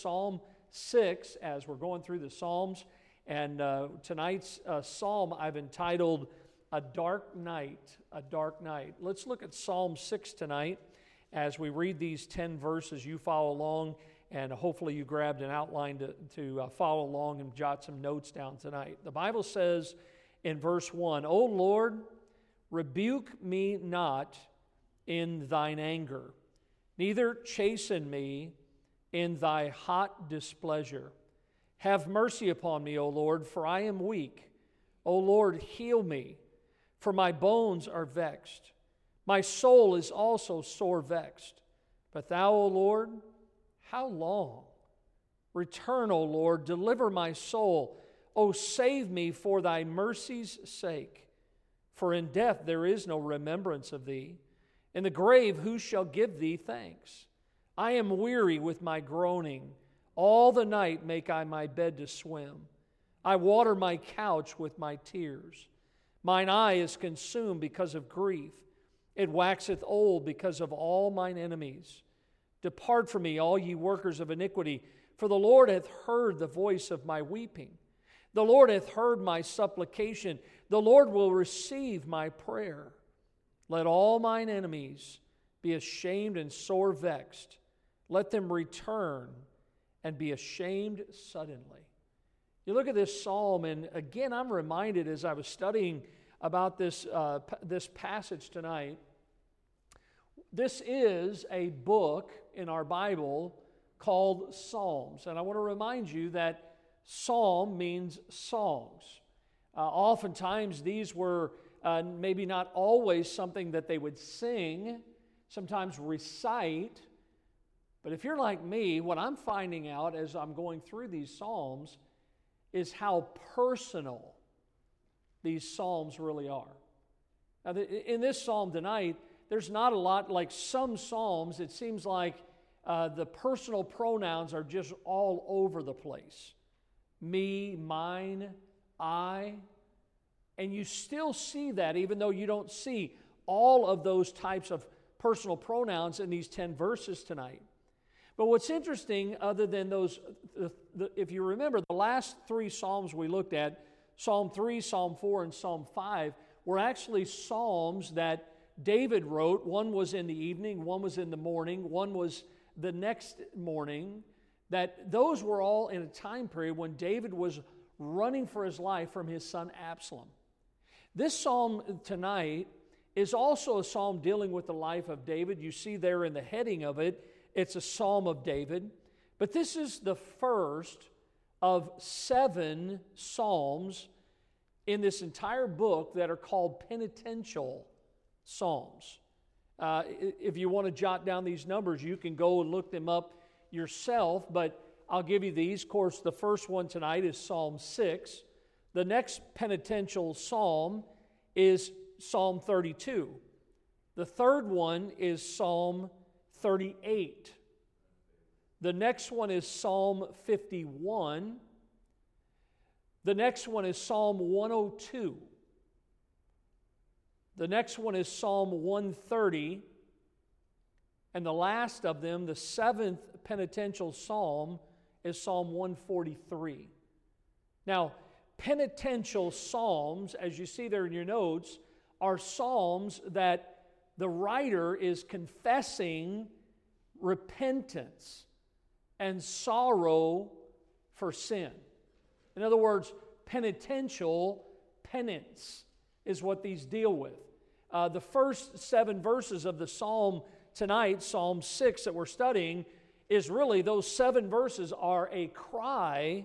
Psalm 6 as we're going through the Psalms. And uh, tonight's uh, psalm I've entitled A Dark Night. A Dark Night. Let's look at Psalm 6 tonight as we read these 10 verses. You follow along, and hopefully you grabbed an outline to, to uh, follow along and jot some notes down tonight. The Bible says in verse 1 O Lord, rebuke me not in thine anger, neither chasten me in thy hot displeasure. Have mercy upon me, O Lord, for I am weak. O Lord, heal me, for my bones are vexed. My soul is also sore vexed. But thou, O Lord, how long? Return, O Lord, deliver my soul. O save me for thy mercy's sake. For in death there is no remembrance of thee. In the grave, who shall give thee thanks? I am weary with my groaning. All the night make I my bed to swim. I water my couch with my tears. Mine eye is consumed because of grief. It waxeth old because of all mine enemies. Depart from me, all ye workers of iniquity, for the Lord hath heard the voice of my weeping. The Lord hath heard my supplication. The Lord will receive my prayer. Let all mine enemies be ashamed and sore vexed. Let them return and be ashamed suddenly. You look at this psalm, and again, I'm reminded as I was studying about this, uh, p- this passage tonight. This is a book in our Bible called Psalms. And I want to remind you that psalm means songs. Uh, oftentimes, these were uh, maybe not always something that they would sing, sometimes recite, but if you're like me, what I'm finding out as I'm going through these Psalms is how personal these Psalms really are. Now, in this Psalm tonight, there's not a lot like some Psalms, it seems like uh, the personal pronouns are just all over the place me, mine, I. And you still see that, even though you don't see all of those types of personal pronouns in these 10 verses tonight. But what's interesting, other than those, the, the, if you remember, the last three Psalms we looked at, Psalm 3, Psalm 4, and Psalm 5, were actually Psalms that David wrote. One was in the evening, one was in the morning, one was the next morning. That those were all in a time period when David was running for his life from his son Absalom. This psalm tonight is also a psalm dealing with the life of David. You see there in the heading of it, it's a psalm of David. But this is the first of seven psalms in this entire book that are called penitential psalms. Uh, if you want to jot down these numbers, you can go and look them up yourself, but I'll give you these. Of course, the first one tonight is Psalm 6. The next penitential psalm is Psalm 32. The third one is Psalm 38. The next one is Psalm 51. The next one is Psalm 102. The next one is Psalm 130. And the last of them, the seventh penitential psalm, is Psalm 143. Now, penitential psalms, as you see there in your notes, are psalms that the writer is confessing repentance and sorrow for sin. In other words, penitential penance is what these deal with. Uh, the first seven verses of the psalm tonight, Psalm 6 that we're studying, is really those seven verses are a cry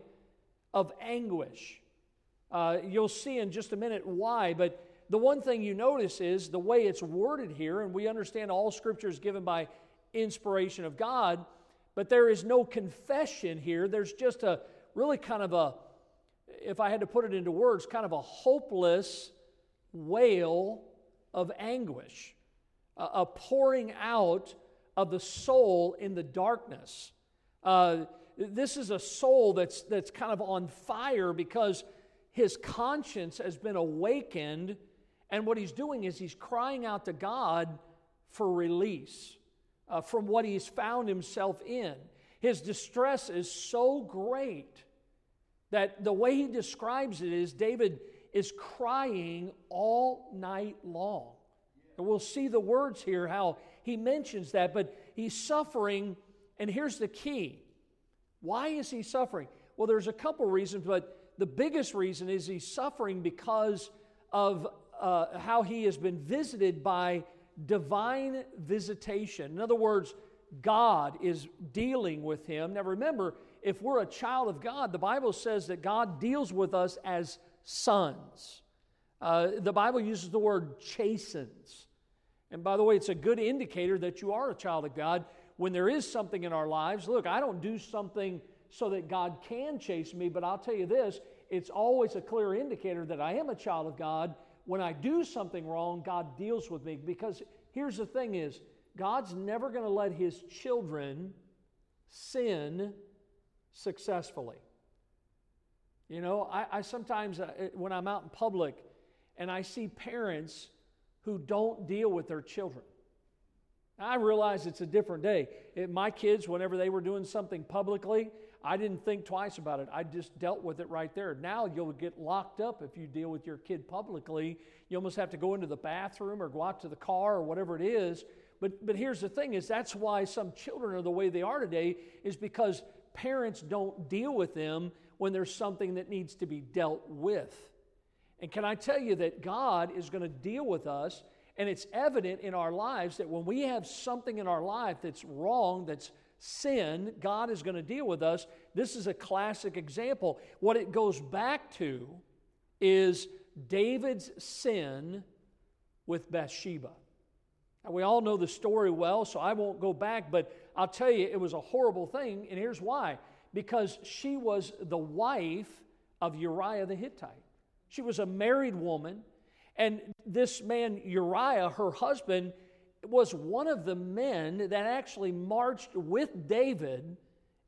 of anguish. Uh, you'll see in just a minute why, but the one thing you notice is the way it's worded here, and we understand all scripture is given by inspiration of God, but there is no confession here. There's just a really kind of a, if I had to put it into words, kind of a hopeless wail of anguish, a, a pouring out of the soul in the darkness. Uh, this is a soul that's, that's kind of on fire because his conscience has been awakened and what he's doing is he's crying out to God for release uh, from what he's found himself in. His distress is so great that the way he describes it is David is crying all night long. And we'll see the words here, how he mentions that, but he's suffering, and here's the key. Why is he suffering? Well, there's a couple reasons, but the biggest reason is he's suffering because of uh, how he has been visited by divine visitation. In other words, God is dealing with him. Now, remember, if we're a child of God, the Bible says that God deals with us as sons. Uh, the Bible uses the word chastens. And by the way, it's a good indicator that you are a child of God when there is something in our lives. Look, I don't do something so that God can chase me, but I'll tell you this it's always a clear indicator that I am a child of God. When I do something wrong, God deals with me. Because here's the thing is, God's never going to let his children sin successfully. You know, I, I sometimes, uh, when I'm out in public and I see parents who don't deal with their children, I realize it's a different day. It, my kids, whenever they were doing something publicly, I didn't think twice about it. I just dealt with it right there. Now you'll get locked up if you deal with your kid publicly. You almost have to go into the bathroom or go out to the car or whatever it is. But, but here's the thing is that's why some children are the way they are today is because parents don't deal with them when there's something that needs to be dealt with. And can I tell you that God is going to deal with us and it's evident in our lives that when we have something in our life that's wrong, that's sin, God is going to deal with us. This is a classic example. What it goes back to is David's sin with Bathsheba. Now, we all know the story well, so I won't go back, but I'll tell you, it was a horrible thing, and here's why because she was the wife of Uriah the Hittite. She was a married woman, and this man, Uriah, her husband, was one of the men that actually marched with David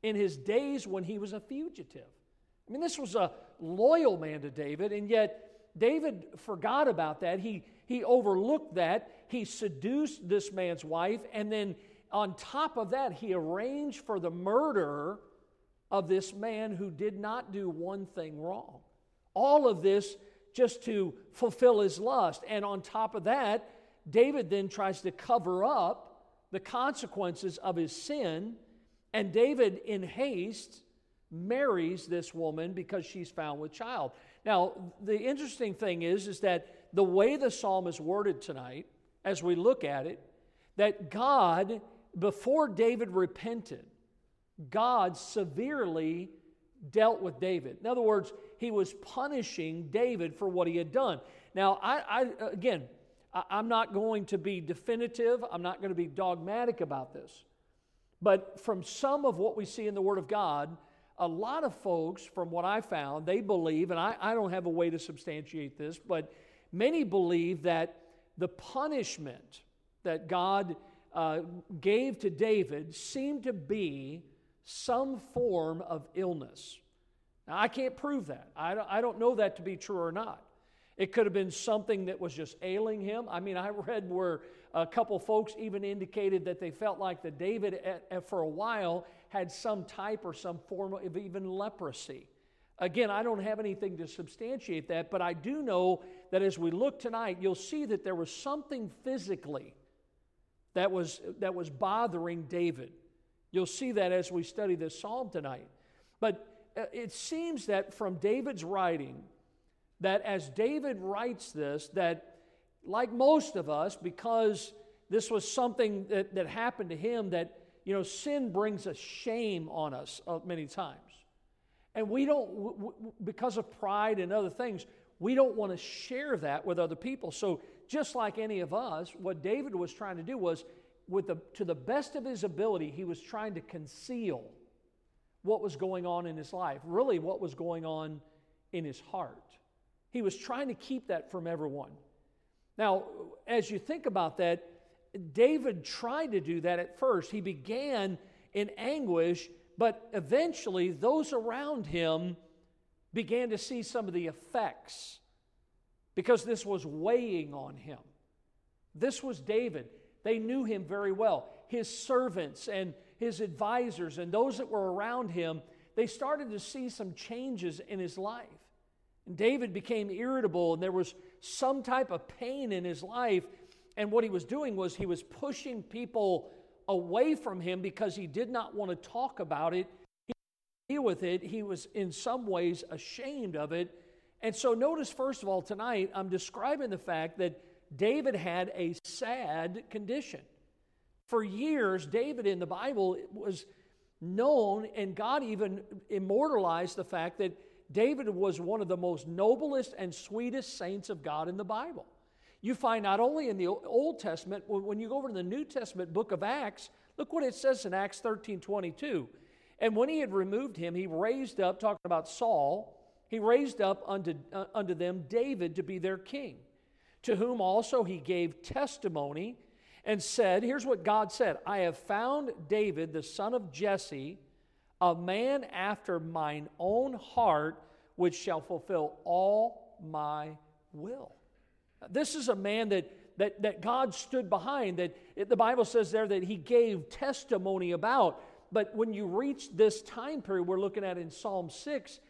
in his days when he was a fugitive. I mean, this was a loyal man to David, and yet David forgot about that. He, he overlooked that. He seduced this man's wife, and then on top of that, he arranged for the murder of this man who did not do one thing wrong. All of this just to fulfill his lust. And on top of that, David then tries to cover up the consequences of his sin, and David, in haste, marries this woman because she's found with child. Now, the interesting thing is, is that the way the psalm is worded tonight, as we look at it, that God, before David repented, God severely dealt with David. In other words, he was punishing David for what he had done. Now, I, I again, I'm not going to be definitive, I'm not going to be dogmatic about this. But from some of what we see in the Word of God, a lot of folks, from what I found, they believe, and I, I don't have a way to substantiate this, but many believe that the punishment that God uh, gave to David seemed to be some form of illness. Now, I can't prove that. I don't, I don't know that to be true or not. It could have been something that was just ailing him. I mean, I read where a couple folks even indicated that they felt like that David, at, at, for a while, had some type or some form of even leprosy. Again, I don't have anything to substantiate that, but I do know that as we look tonight, you'll see that there was something physically that was, that was bothering David. You'll see that as we study this psalm tonight. But uh, it seems that from David's writing, that as David writes this, that like most of us, because this was something that, that happened to him, that, you know, sin brings a shame on us uh, many times. And we don't, because of pride and other things, we don't want to share that with other people. So, just like any of us, what David was trying to do was, with the, to the best of his ability, he was trying to conceal what was going on in his life, really, what was going on in his heart. He was trying to keep that from everyone. Now, as you think about that, David tried to do that at first. He began in anguish, but eventually those around him began to see some of the effects because this was weighing on him. This was David. They knew him very well. His servants and his advisors and those that were around him, they started to see some changes in his life. And David became irritable, and there was some type of pain in his life. And what he was doing was he was pushing people away from him because he did not want to talk about it, deal with it. He was in some ways ashamed of it. And so, notice first of all, tonight I'm describing the fact that David had a sad condition. For years, David in the Bible was known, and God even immortalized the fact that David was one of the most noblest and sweetest saints of God in the Bible. You find not only in the Old Testament, when you go over to the New Testament book of Acts, look what it says in Acts 13 22. And when he had removed him, he raised up, talking about Saul, he raised up unto, uh, unto them David to be their king, to whom also he gave testimony and said, Here's what God said I have found David, the son of Jesse, a man after mine own heart, which shall fulfill all my will. This is a man that, that, that God stood behind, that it, the Bible says there that he gave testimony about. But when you reach this time period we're looking at in Psalm 6,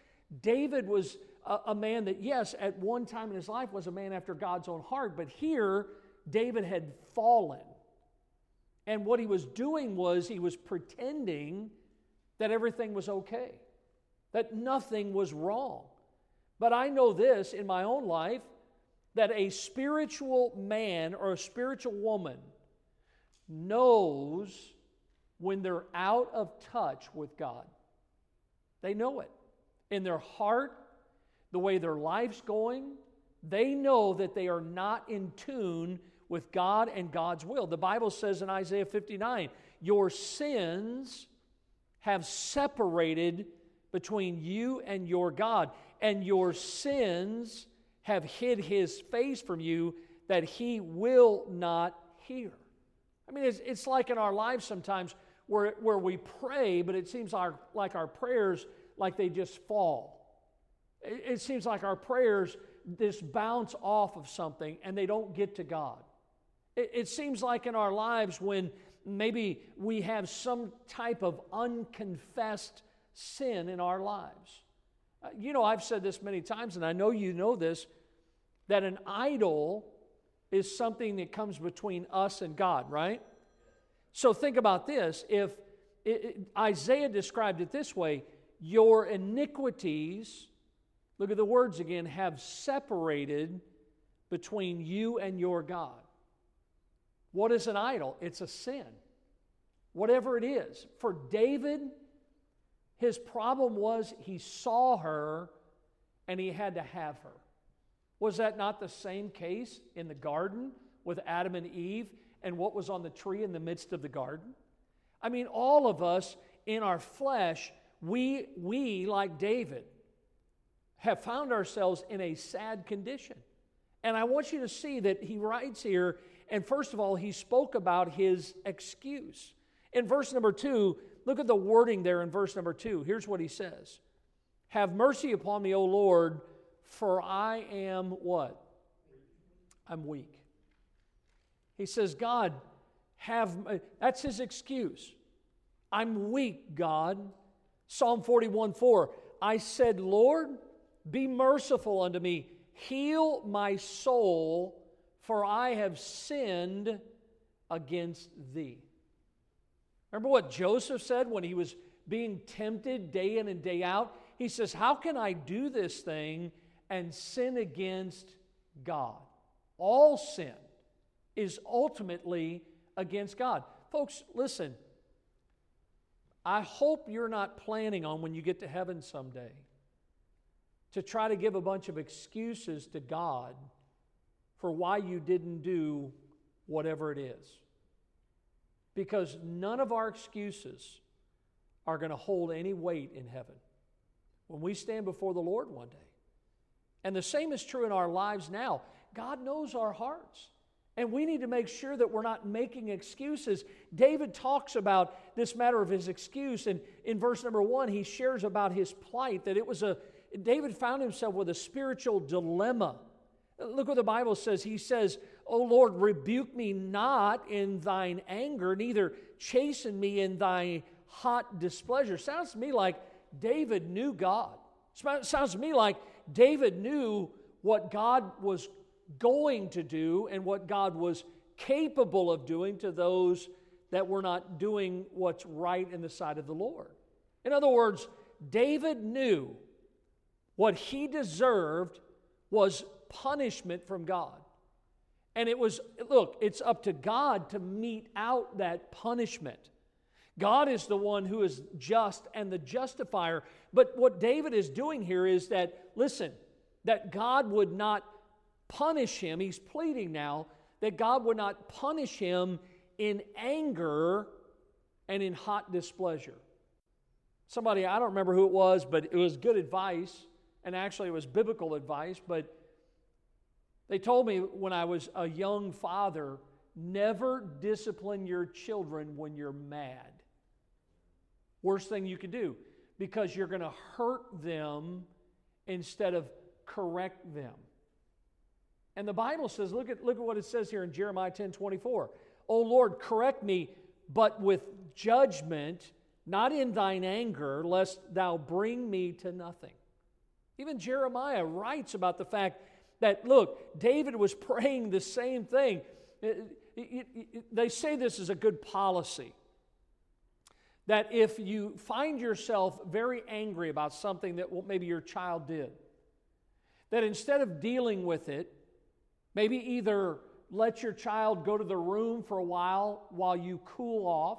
David was a, a man that, yes, at one time in his life was a man after God's own heart, but here David had fallen. And what he was doing was he was pretending that everything was okay, that nothing was wrong. But I know this in my own life that a spiritual man or a spiritual woman knows when they're out of touch with God. They know it. In their heart, the way their life's going, they know that they are not in tune with God and God's will. The Bible says in Isaiah 59 Your sins have separated between you and your God, and your sins have hid his face from you that he will not hear. I mean, it's, it's like in our lives sometimes where, where we pray, but it seems our, like our prayers, like they just fall. It, it seems like our prayers just bounce off of something and they don't get to God. It, it seems like in our lives when maybe we have some type of unconfessed sin in our lives. Uh, you know, I've said this many times, and I know you know this that an idol is something that comes between us and God, right? So think about this. If it, it, Isaiah described it this way your iniquities, look at the words again, have separated between you and your God. What is an idol? It's a sin. Whatever it is. For David, his problem was he saw her and he had to have her. Was that not the same case in the garden with Adam and Eve and what was on the tree in the midst of the garden? I mean, all of us in our flesh, we, we like David, have found ourselves in a sad condition. And I want you to see that he writes here and first of all, he spoke about his excuse. In verse number two, look at the wording there in verse number two. Here's what he says Have mercy upon me, O Lord, for I am what? I'm weak. He says, God, have, that's his excuse. I'm weak, God. Psalm 41 4. I said, Lord, be merciful unto me, heal my soul for I have sinned against thee. Remember what Joseph said when he was being tempted day in and day out? He says, How can I do this thing and sin against God? All sin is ultimately against God. Folks, listen. I hope you're not planning on when you get to heaven someday to try to give a bunch of excuses to God for why you didn't do whatever it is. Because none of our excuses are going to hold any weight in heaven when we stand before the Lord one day. And the same is true in our lives now. God knows our hearts. And we need to make sure that we're not making excuses. David talks about this matter of his excuse. And in verse number one, he shares about his plight, that it was a, David found himself with a spiritual dilemma. Look what the Bible says. He says, O Lord, rebuke me not in thine anger, neither chasten me in thy hot displeasure. Sounds to me like David knew God. Sounds to me like David knew what God was going to do and what God was capable of doing to those that were not doing what's right in the sight of the Lord. In other words, David knew what he deserved was punishment from God. And it was, look, it's up to God to mete out that punishment. God is the one who is just and the justifier. But what David is doing here is that, listen, that God would not punish him. He's pleading now that God would not punish him in anger and in hot displeasure. Somebody, I don't remember who it was, but it was good advice, and actually it was biblical advice, but they told me when I was a young father never discipline your children when you're mad. Worst thing you can do because you're going to hurt them instead of correct them. And the Bible says, look at, look at what it says here in Jeremiah 10 24. O Lord, correct me, but with judgment, not in thine anger, lest thou bring me to nothing. Even Jeremiah writes about the fact that, look, David was praying the same thing. Uh, uh, they say this is a good policy. That if you find yourself very angry about something that maybe your child did, that instead of dealing with it, maybe either let your child go to the room for a while while you cool off,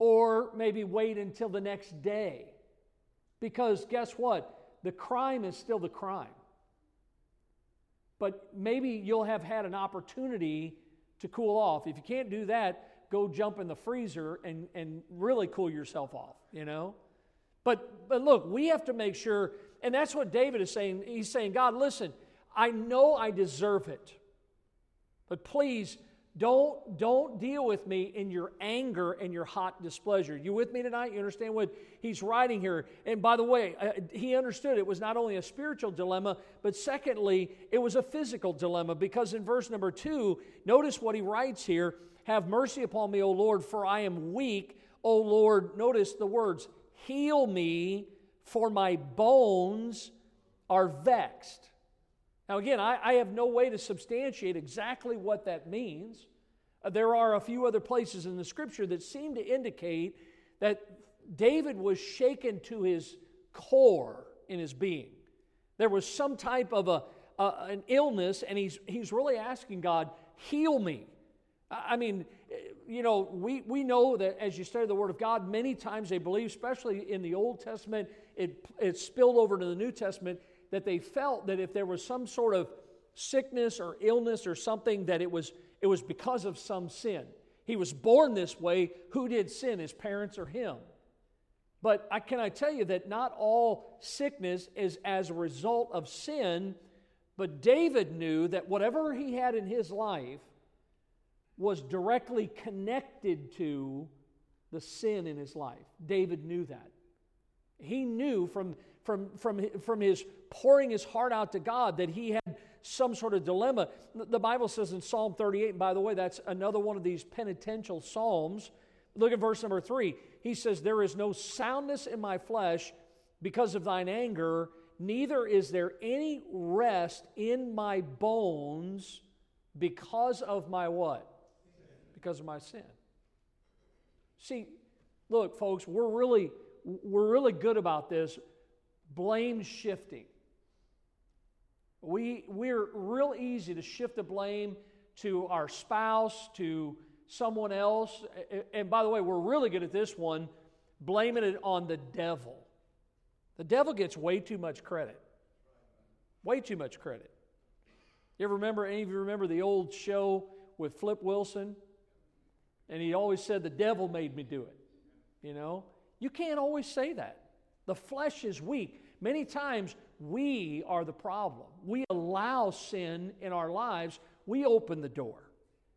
or maybe wait until the next day. Because guess what? The crime is still the crime. But maybe you'll have had an opportunity to cool off. If you can't do that, go jump in the freezer and, and really cool yourself off, you know? But, but look, we have to make sure, and that's what David is saying. He's saying, God, listen, I know I deserve it, but please don't, don't deal with me in your anger and your hot displeasure. You with me tonight? You understand what he's writing here? And by the way, uh, he understood it was not only a spiritual dilemma, but secondly, it was a physical dilemma because in verse number two, notice what he writes here Have mercy upon me, O Lord, for I am weak. O Lord, notice the words, heal me, for my bones are vexed. Now, again, I, I, have no way to substantiate exactly what that means. Uh, there are a few other places in the scripture that seem to indicate that David was shaken to his core in his being. There was some type of a, an illness, and he's, he's really asking God, heal me. I mean, you know, we, we know that as you study the Word of God, many times they believe, especially in the Old Testament, it, it spilled over to the New Testament, that they felt that if there was some sort of sickness or illness or something, that it was, it was because of some sin. He was born this way. Who did sin, his parents or him? But I, can I tell you that not all sickness is as a result of sin, but David knew that whatever he had in his life was directly connected to the sin in his life. David knew that. He knew from from, from, from his pouring his heart out to God that he had some sort of dilemma. The Bible says in Psalm 38, and by the way, that's another one of these penitential psalms. Look at verse number three. He says, There is no soundness in my flesh because of thine anger, neither is there any rest in my bones because of my what? Because of my sin. See, look, folks, we're really we're really good about this blame shifting. We, we're real easy to shift the blame to our spouse, to someone else. And by the way, we're really good at this one, blaming it on the devil. The devil gets way too much credit. Way too much credit. You ever remember, any of you remember the old show with Flip Wilson? And he always said, The devil made me do it. You know? You can't always say that. The flesh is weak. Many times we are the problem. We allow sin in our lives, we open the door.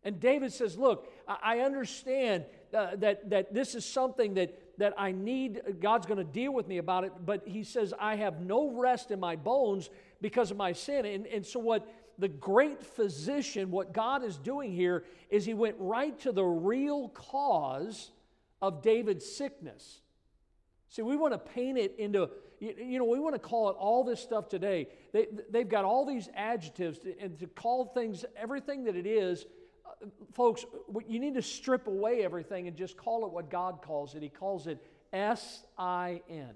And David says, Look, I understand uh, that, that this is something that, that I need, God's going to deal with me about it, but he says, I have no rest in my bones because of my sin. And, and so, what the great physician, what God is doing here is he went right to the real cause of David's sickness. See, we want to paint it into, you know, we want to call it all this stuff today. They, they've got all these adjectives to, and to call things everything that it is. Uh, folks, you need to strip away everything and just call it what God calls it. He calls it S I N.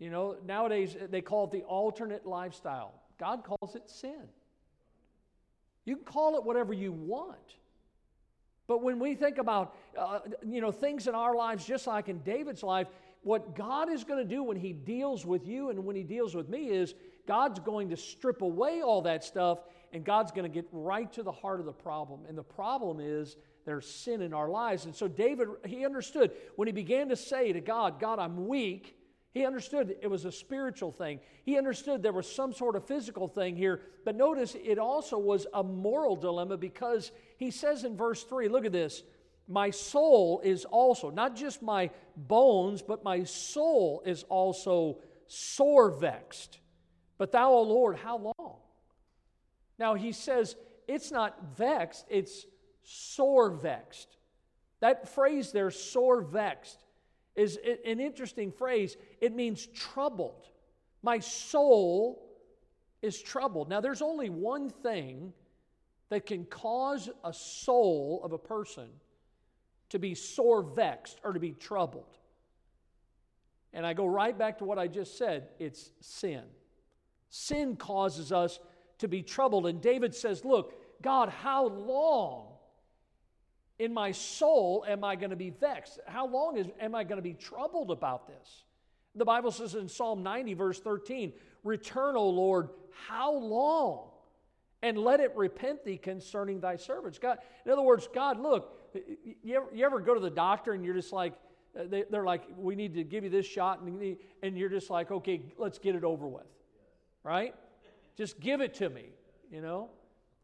You know, nowadays they call it the alternate lifestyle. God calls it sin. You can call it whatever you want. But when we think about, uh, you know, things in our lives, just like in David's life, what God is going to do when He deals with you and when He deals with me is God's going to strip away all that stuff and God's going to get right to the heart of the problem. And the problem is there's sin in our lives. And so David, he understood when he began to say to God, God, I'm weak. He understood it was a spiritual thing. He understood there was some sort of physical thing here. But notice it also was a moral dilemma because he says in verse 3 look at this. My soul is also, not just my bones, but my soul is also sore vexed. But thou, O Lord, how long? Now he says it's not vexed, it's sore vexed. That phrase there, sore vexed, is an interesting phrase. It means troubled. My soul is troubled. Now, there's only one thing that can cause a soul of a person to be sore vexed or to be troubled. And I go right back to what I just said it's sin. Sin causes us to be troubled. And David says, Look, God, how long in my soul am I going to be vexed? How long is, am I going to be troubled about this? The Bible says in Psalm 90, verse 13, Return, O Lord, how long? And let it repent thee concerning thy servants. God, in other words, God, look, you ever, you ever go to the doctor and you're just like, uh, they, are like, we need to give you this shot, and, and you're just like, okay, let's get it over with. Right? Just give it to me, you know?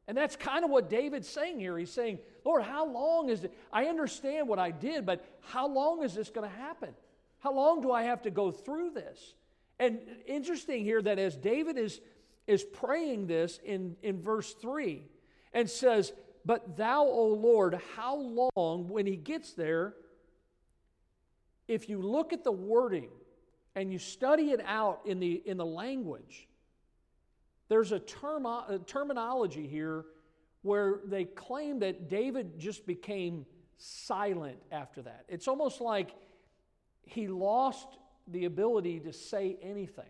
And that's kind of what David's saying here. He's saying, Lord, how long is it? I understand what I did, but how long is this going to happen? How long do I have to go through this? And interesting here that as David is, is praying this in, in verse 3 and says, But thou, O Lord, how long, when he gets there, if you look at the wording and you study it out in the, in the language, there's a, term, a terminology here where they claim that David just became silent after that. It's almost like he lost the ability to say anything.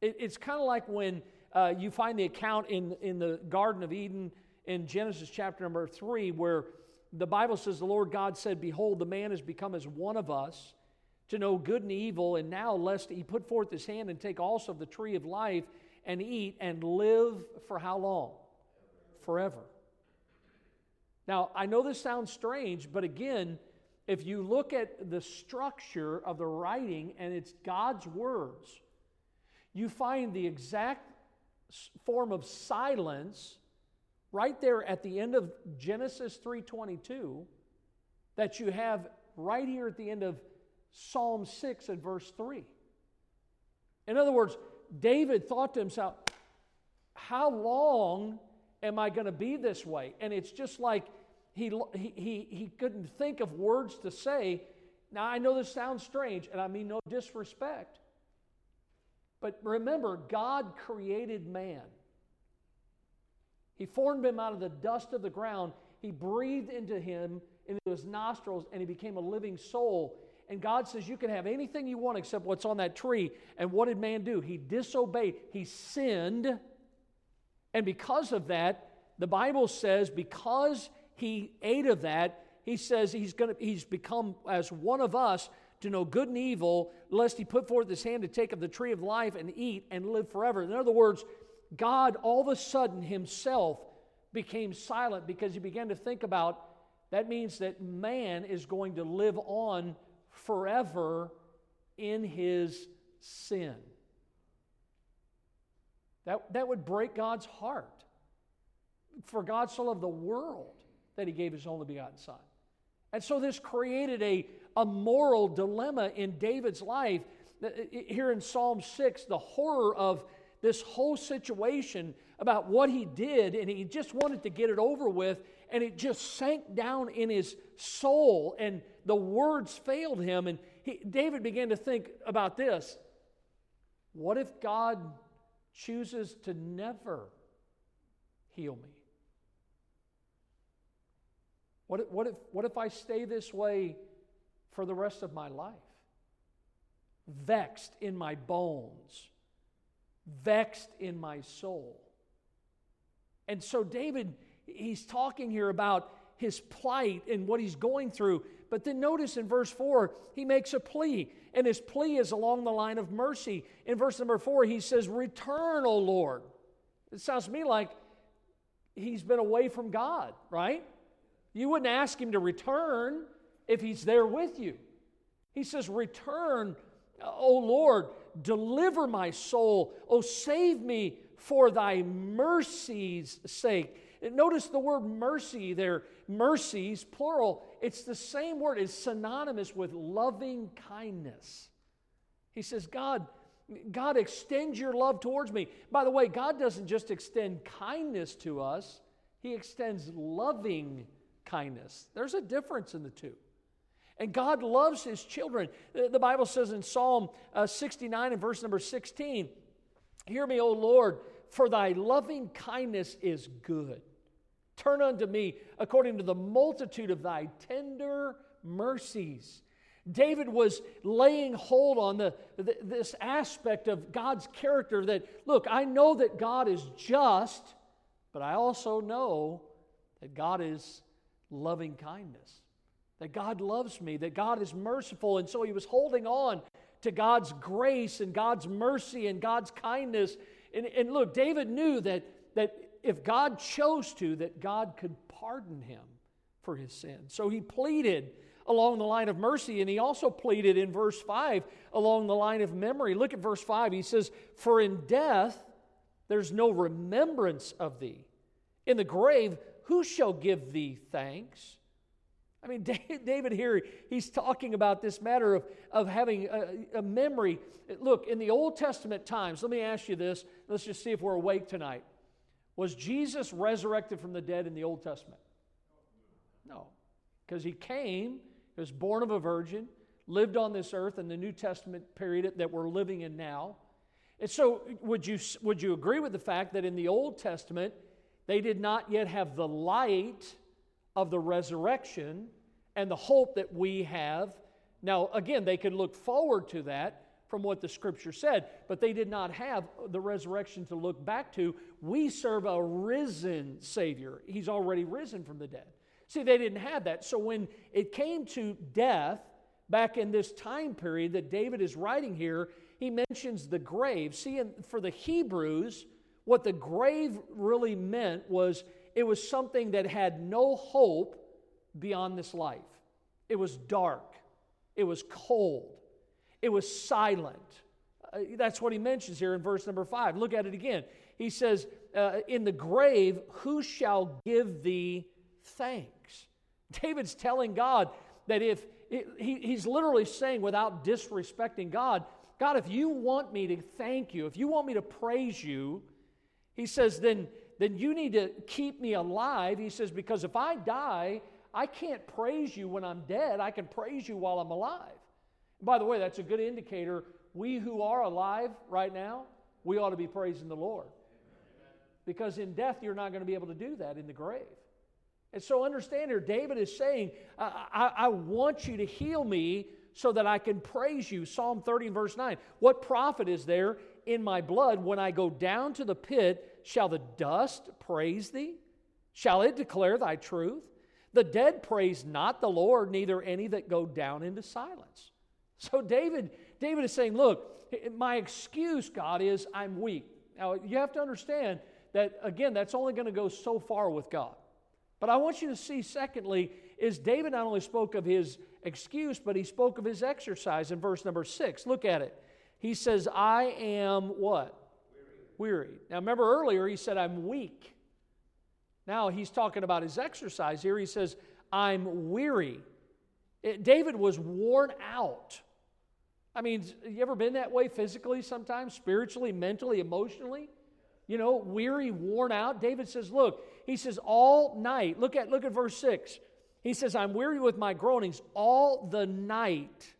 It, it's kind of like when uh, you find the account in, in the Garden of Eden in Genesis chapter number three, where the Bible says, The Lord God said, Behold, the man has become as one of us to know good and evil, and now lest he put forth his hand and take also of the tree of life and eat and live for how long? Forever. Now, I know this sounds strange, but again, if you look at the structure of the writing and it's God's words, you find the exact form of silence right there at the end of Genesis 3:22 that you have right here at the end of Psalm 6 and verse 3. In other words, David thought to himself, How long am I going to be this way? And it's just like he, he, he couldn't think of words to say. Now, I know this sounds strange, and I mean no disrespect. But remember, God created man. He formed him out of the dust of the ground. He breathed into him, into his nostrils, and he became a living soul. And God says, You can have anything you want except what's on that tree. And what did man do? He disobeyed, he sinned. And because of that, the Bible says, because he ate of that, he says he's, gonna, he's become as one of us to know good and evil, lest he put forth his hand to take of the tree of life and eat and live forever. In other words, God all of a sudden himself became silent because he began to think about that means that man is going to live on forever in his sin. That, that would break God's heart. For God so loved the world that he gave his only begotten Son. And so this created a, a moral dilemma in David's life. Uh, uh, here in Psalm 6, the horror of this whole situation about what he did, and he just wanted to get it over with, and it just sank down in his soul, and the words failed him. And he, David began to think about this what if God chooses to never heal me? What if, what, if, what if I stay this way for the rest of my life? Vexed in my bones, vexed in my soul. And so, David, he's talking here about his plight and what he's going through. But then notice in verse 4, he makes a plea, and his plea is along the line of mercy. In verse number 4, he says, Return, O Lord. It sounds to me like he's been away from God, right? You wouldn't ask him to return if he's there with you. He says, Return, O Lord, deliver my soul. O save me for thy mercy's sake. Notice the word mercy there. Mercies, plural. It's the same word, it's synonymous with loving kindness. He says, God, God, extend your love towards me. By the way, God doesn't just extend kindness to us, He extends loving kindness. There's a difference in the two. And God loves His children. The Bible says in Psalm uh, 69 and verse number 16, Hear me, O Lord, for thy loving kindness is good. Turn unto me according to the multitude of thy tender mercies. David was laying hold on the, the, this aspect of God's character that, look, I know that God is just, but I also know that God is loving kindness, that God loves me, that God is merciful. And so he was holding on to God's grace and God's mercy and God's kindness and, and look, David knew that, that if God chose to, that God could pardon him for his sin. So he pleaded along the line of mercy, and he also pleaded in verse 5 along the line of memory. Look at verse 5. He says, For in death there's no remembrance of thee. In the grave, who shall give thee thanks? I mean, David here, he's talking about this matter of, of having a, a, memory. Look, in the Old Testament times, let me ask you this. Let's just see if we're awake tonight. Was Jesus resurrected from the dead in the Old Testament? No. Because he came, he was born of a virgin, lived on this earth in the New Testament period that we're living in now. And so, would you, would you agree with the fact that in the Old Testament, they did not yet have the light of the resurrection and the hope that we have. Now, again, they could look forward to that from what the scripture said, but they did not have the resurrection to look back to. We serve a risen Savior, He's already risen from the dead. See, they didn't have that. So when it came to death, back in this time period that David is writing here, he mentions the grave. See, for the Hebrews, what the grave really meant was it was something that had no hope beyond this life. It was dark, it was cold, it was silent. Uh, that's what he mentions here in verse number five. Look at it again. He says, uh, In the grave, who shall give thee thanks? David's telling God that if he, he's literally saying, without disrespecting God, God, if you want me to thank you, if you want me to praise you, he says, then then you need to keep me alive. He says, because if I die, I can't praise you when I'm dead. I can praise you while I'm alive. By the way, that's a good indicator. We who are alive right now, we ought to be praising the Lord. Because in death, you're not going to be able to do that in the grave. And so understand here, David is saying, I, I, I want you to heal me so that I can praise you. Psalm 30 verse 9. What profit is there in my blood when I go down to the pit? Shall the dust praise thee? Shall it declare thy truth? The dead praise not the Lord, neither any that go down into silence. So David, David is saying, Look, my excuse, God, is I'm weak. Now you have to understand that again, that's only going to go so far with God. But I want you to see, secondly, is David not only spoke of his excuse, but he spoke of his exercise in verse number six. Look at it. He says, I am what? weary. Now, remember earlier, he said, I'm weak. Now, he's talking about his exercise here. He says, I'm weary. It, David was worn out. I mean, you ever been that way physically sometimes, spiritually, mentally, emotionally? You know, weary, worn out. David says, look, he says, all night. Look at look at verse 6. He says, I'm weary with my groanings. All the night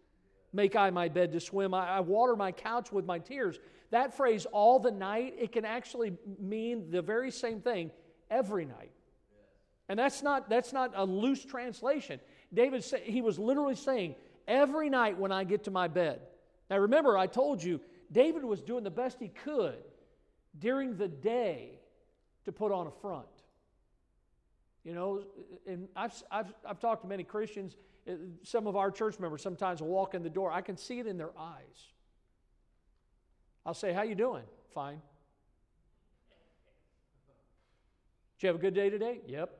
make I my bed to swim. I, I water my couch with my tears. That phrase, all the night, it can actually mean the very same thing every night. And that's not, that's not a loose translation. David said, he was literally saying, every night when I get to my bed. Now remember, I told you, David was doing the best he could during the day to put on a front. You know, and I've, I've, I've talked to many Christians. Uh, some of our church members sometimes walk in the door. I can see it in their eyes. I'll say, "How you doing?" Fine. Did you have a good day today? Yep.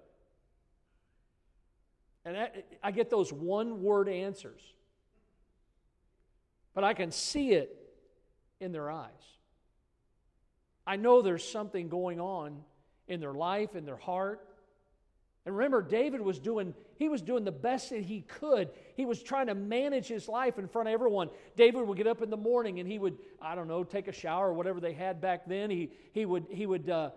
And I get those one word answers. But I can see it in their eyes. I know there's something going on in their life, in their heart. And remember, David was doing, he was doing the best that he could. He was trying to manage his life in front of everyone. David would get up in the morning and he would, I don't know, take a shower or whatever they had back then. He, he would, he would uh,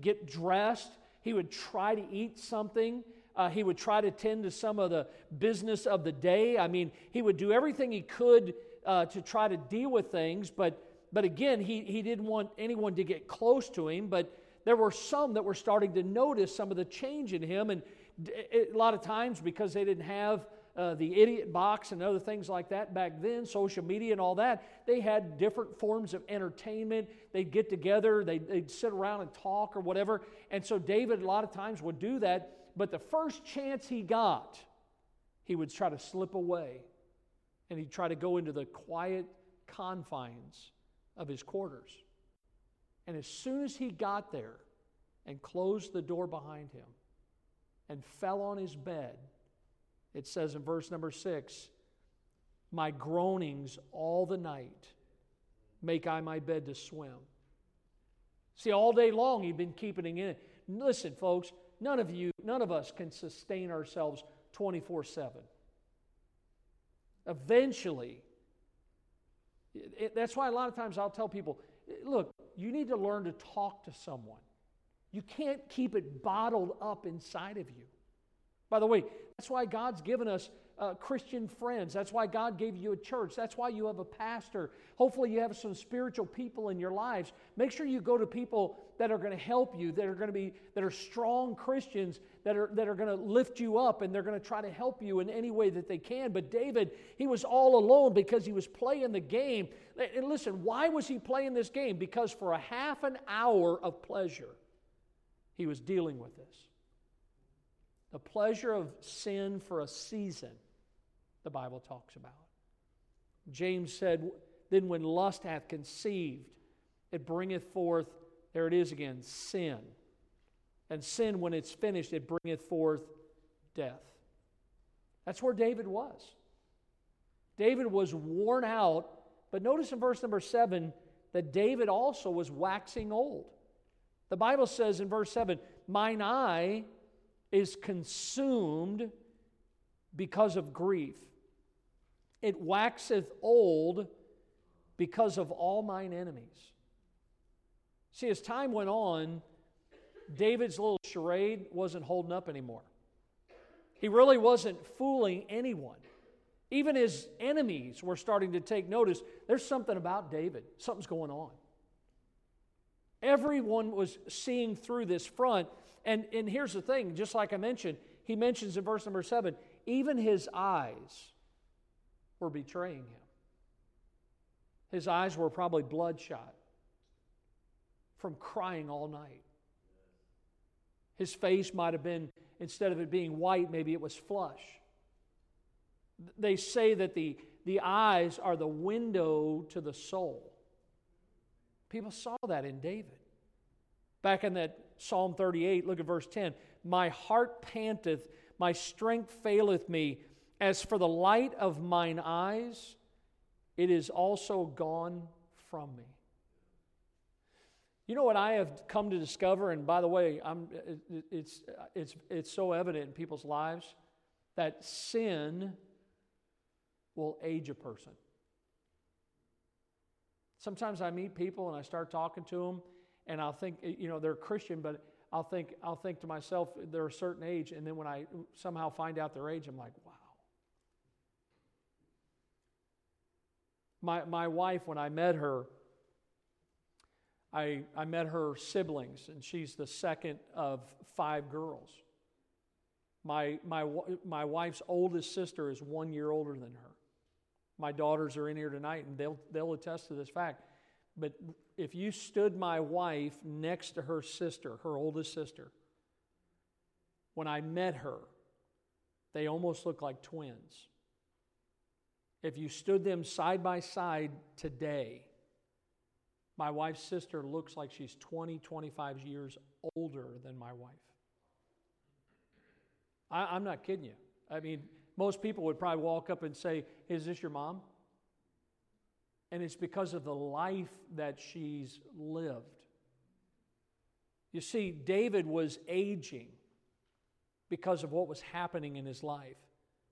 get dressed. He would try to eat something. Uh, he would try to tend to some of the business of the day. I mean, he would do everything he could uh, to try to deal with things, but but again, he, he didn't want anyone to get close to him, but there were some that were starting to notice some of the change in him. And a lot of times, because they didn't have uh, the idiot box and other things like that back then, social media and all that, they had different forms of entertainment. They'd get together, they'd, they'd sit around and talk or whatever. And so David, a lot of times, would do that. But the first chance he got, he would try to slip away and he'd try to go into the quiet confines of his quarters. And as soon as he got there and closed the door behind him and fell on his bed, it says in verse number six, My groanings all the night make I my bed to swim. See, all day long he'd been keeping it in. Listen, folks, none of you, none of us can sustain ourselves 24 7. Eventually, it, that's why a lot of times I'll tell people look, you need to learn to talk to someone. You can't keep it bottled up inside of you. By the way, that's why God's given us uh, Christian friends. That's why God gave you a church. That's why you have a pastor. Hopefully, you have some spiritual people in your lives. Make sure you go to people that are going to help you, that are going to be that are strong Christians, that are that are going to lift you up, and they're going to try to help you in any way that they can. But David, he was all alone because he was playing the game. And listen, why was he playing this game? Because for a half an hour of pleasure, he was dealing with this. The pleasure of sin for a season the Bible talks about. James said, Then when lust hath conceived, it bringeth forth, there it is again, sin. And sin, when it's finished, it bringeth forth death. That's where David was. David was worn out, but notice in verse number seven that David also was waxing old. The Bible says in verse 7 Mine eye is consumed because of grief it waxeth old because of all mine enemies. See, as time went on, David's little charade wasn't holding up anymore. He really wasn't fooling anyone. Even his enemies were starting to take notice. There's something about David, something's going on. Everyone was seeing through this front. And, and here's the thing just like I mentioned, he mentions in verse number seven, even his eyes were betraying him. His eyes were probably bloodshot from crying all night. His face might have been, instead of it being white, maybe it was flush. They say that the, the eyes are the window to the soul. People saw that in David. Back in that Psalm 38, look at verse 10. My heart panteth, my strength faileth me. As for the light of mine eyes, it is also gone from me. You know what I have come to discover, and by the way, I'm, it's, it's, it's so evident in people's lives that sin will age a person. Sometimes I meet people and I start talking to them, and I'll think, you know, they're Christian, but I'll think, I'll think to myself, they're a certain age, and then when I somehow find out their age, I'm like, wow. My, my wife, when I met her, I, I met her siblings, and she's the second of five girls. My, my, my wife's oldest sister is one year older than her. My daughters are in here tonight, and they'll, they'll attest to this fact. But if you stood my wife next to her sister, her oldest sister, when I met her, they almost look like twins. If you stood them side by side today, my wife's sister looks like she's 20, 25 years older than my wife. I, am not kidding you. I mean, most people would probably walk up and say, Is this your mom? And it's because of the life that she's lived. You see, David was aging because of what was happening in his life.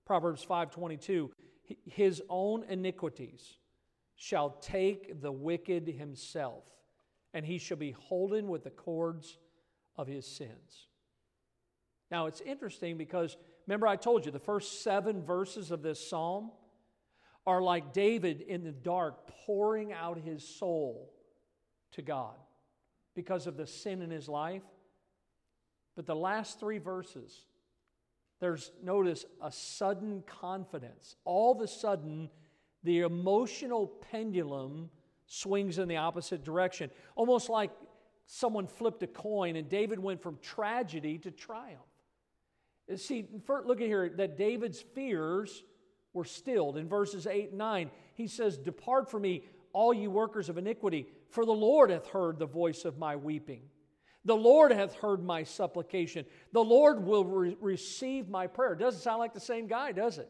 Proverbs 5:22, his own iniquities shall take the wicked himself, and he shall be holden with the cords of his sins. Now, it's interesting because remember, I told you the first seven verses of this psalm are like David in the dark pouring out his soul to God because of the sin in his life. But the last three verses, there's, notice, a sudden confidence. All of a sudden, the emotional pendulum swings in the opposite direction, almost like someone flipped a coin and David went from tragedy to triumph. See, look at here that David's fears were stilled. In verses 8 and 9, he says, Depart from me, all you workers of iniquity, for the Lord hath heard the voice of my weeping. The Lord hath heard my supplication. The Lord will re- receive my prayer. Doesn't sound like the same guy, does it?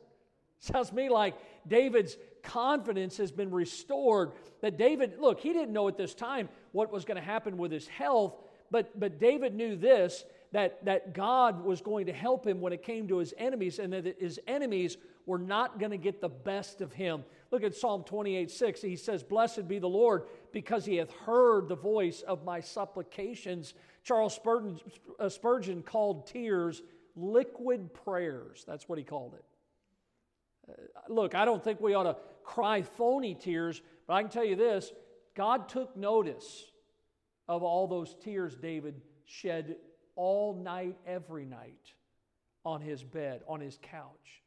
Sounds to me like David's confidence has been restored. That David, look, he didn't know at this time what was going to happen with his health, but, but David knew this that, that God was going to help him when it came to his enemies, and that his enemies were not going to get the best of him. Look at Psalm 28 6. He says, Blessed be the Lord, because he hath heard the voice of my supplications. Charles Spurgeon, uh, Spurgeon called tears liquid prayers. That's what he called it. Uh, look, I don't think we ought to cry phony tears, but I can tell you this God took notice of all those tears David shed all night, every night on his bed, on his couch.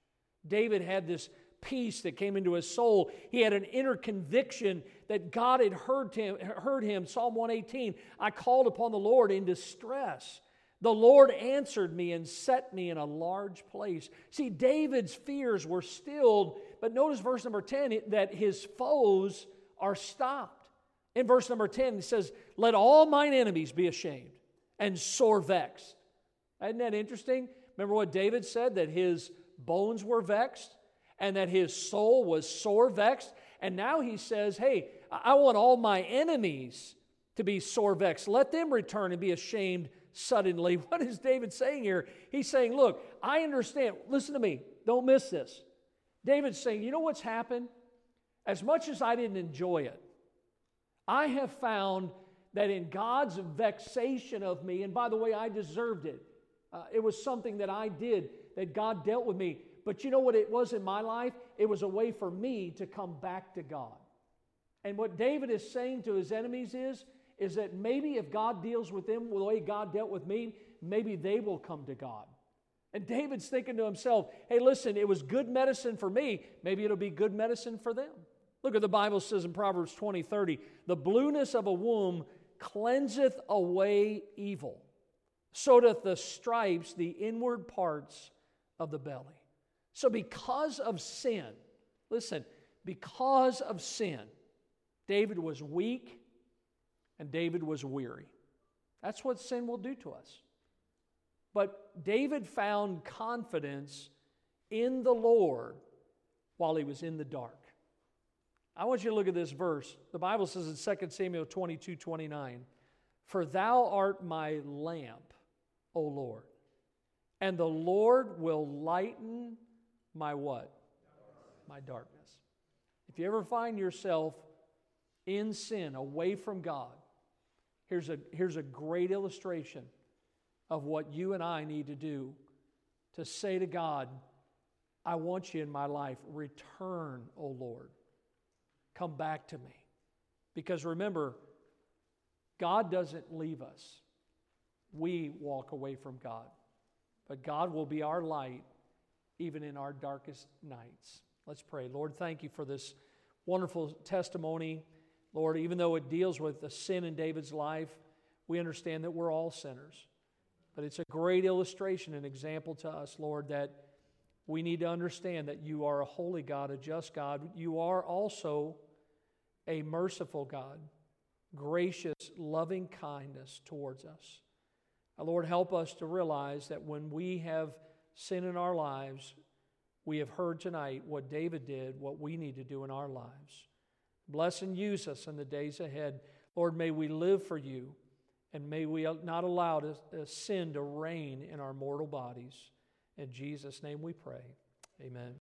David had this peace that came into his soul. He had an inner conviction that God had heard him, heard him. Psalm 118 I called upon the Lord in distress. The Lord answered me and set me in a large place. See, David's fears were stilled, but notice verse number 10 that his foes are stopped. In verse number 10, he says, Let all mine enemies be ashamed and sore vexed. Isn't that interesting? Remember what David said that his bones were vexed and that his soul was sore vexed. And now he says, Hey, I want all my enemies to be sore vexed. Let them return and be ashamed suddenly. What is David saying here? He's saying, Look, I understand. Listen to me. Don't miss this. David's saying, You know what's happened? As much as I didn't enjoy it, I have found that in God's vexation of me, and by the way, I deserved it. Uh, it was something that I did that God dealt with me. But you know what it was in my life? It was a way for me to come back to God. And what David is saying to his enemies is, is that maybe if God deals with them the way God dealt with me, maybe they will come to God. And David's thinking to himself, hey, listen, it was good medicine for me. Maybe it'll be good medicine for them. Look at the Bible says in Proverbs 20, 30, the blueness of a womb cleanseth away evil. So doth the stripes the inward parts of the belly. So, because of sin, listen, because of sin, David was weak and David was weary. That's what sin will do to us. But David found confidence in the Lord while he was in the dark. I want you to look at this verse. The Bible says in 2 Samuel 22 29, For thou art my lamp, O Lord, and the Lord will lighten my what? My darkness. If you ever find yourself in sin, away from God. Here's a, here's a great illustration of what you and I need to do to say to God, I want you in my life. Return, O Lord. Come back to me. Because remember, God doesn't leave us, we walk away from God. But God will be our light even in our darkest nights. Let's pray. Lord, thank you for this wonderful testimony. Lord, even though it deals with the sin in David's life, we understand that we're all sinners. But it's a great illustration and example to us, Lord, that we need to understand that you are a holy God, a just God. You are also a merciful God, gracious, loving kindness towards us. Now, Lord, help us to realize that when we have sin in our lives, we have heard tonight what David did, what we need to do in our lives. Bless and use us in the days ahead. Lord, may we live for you, and may we not allow to sin to reign in our mortal bodies. In Jesus' name we pray. Amen.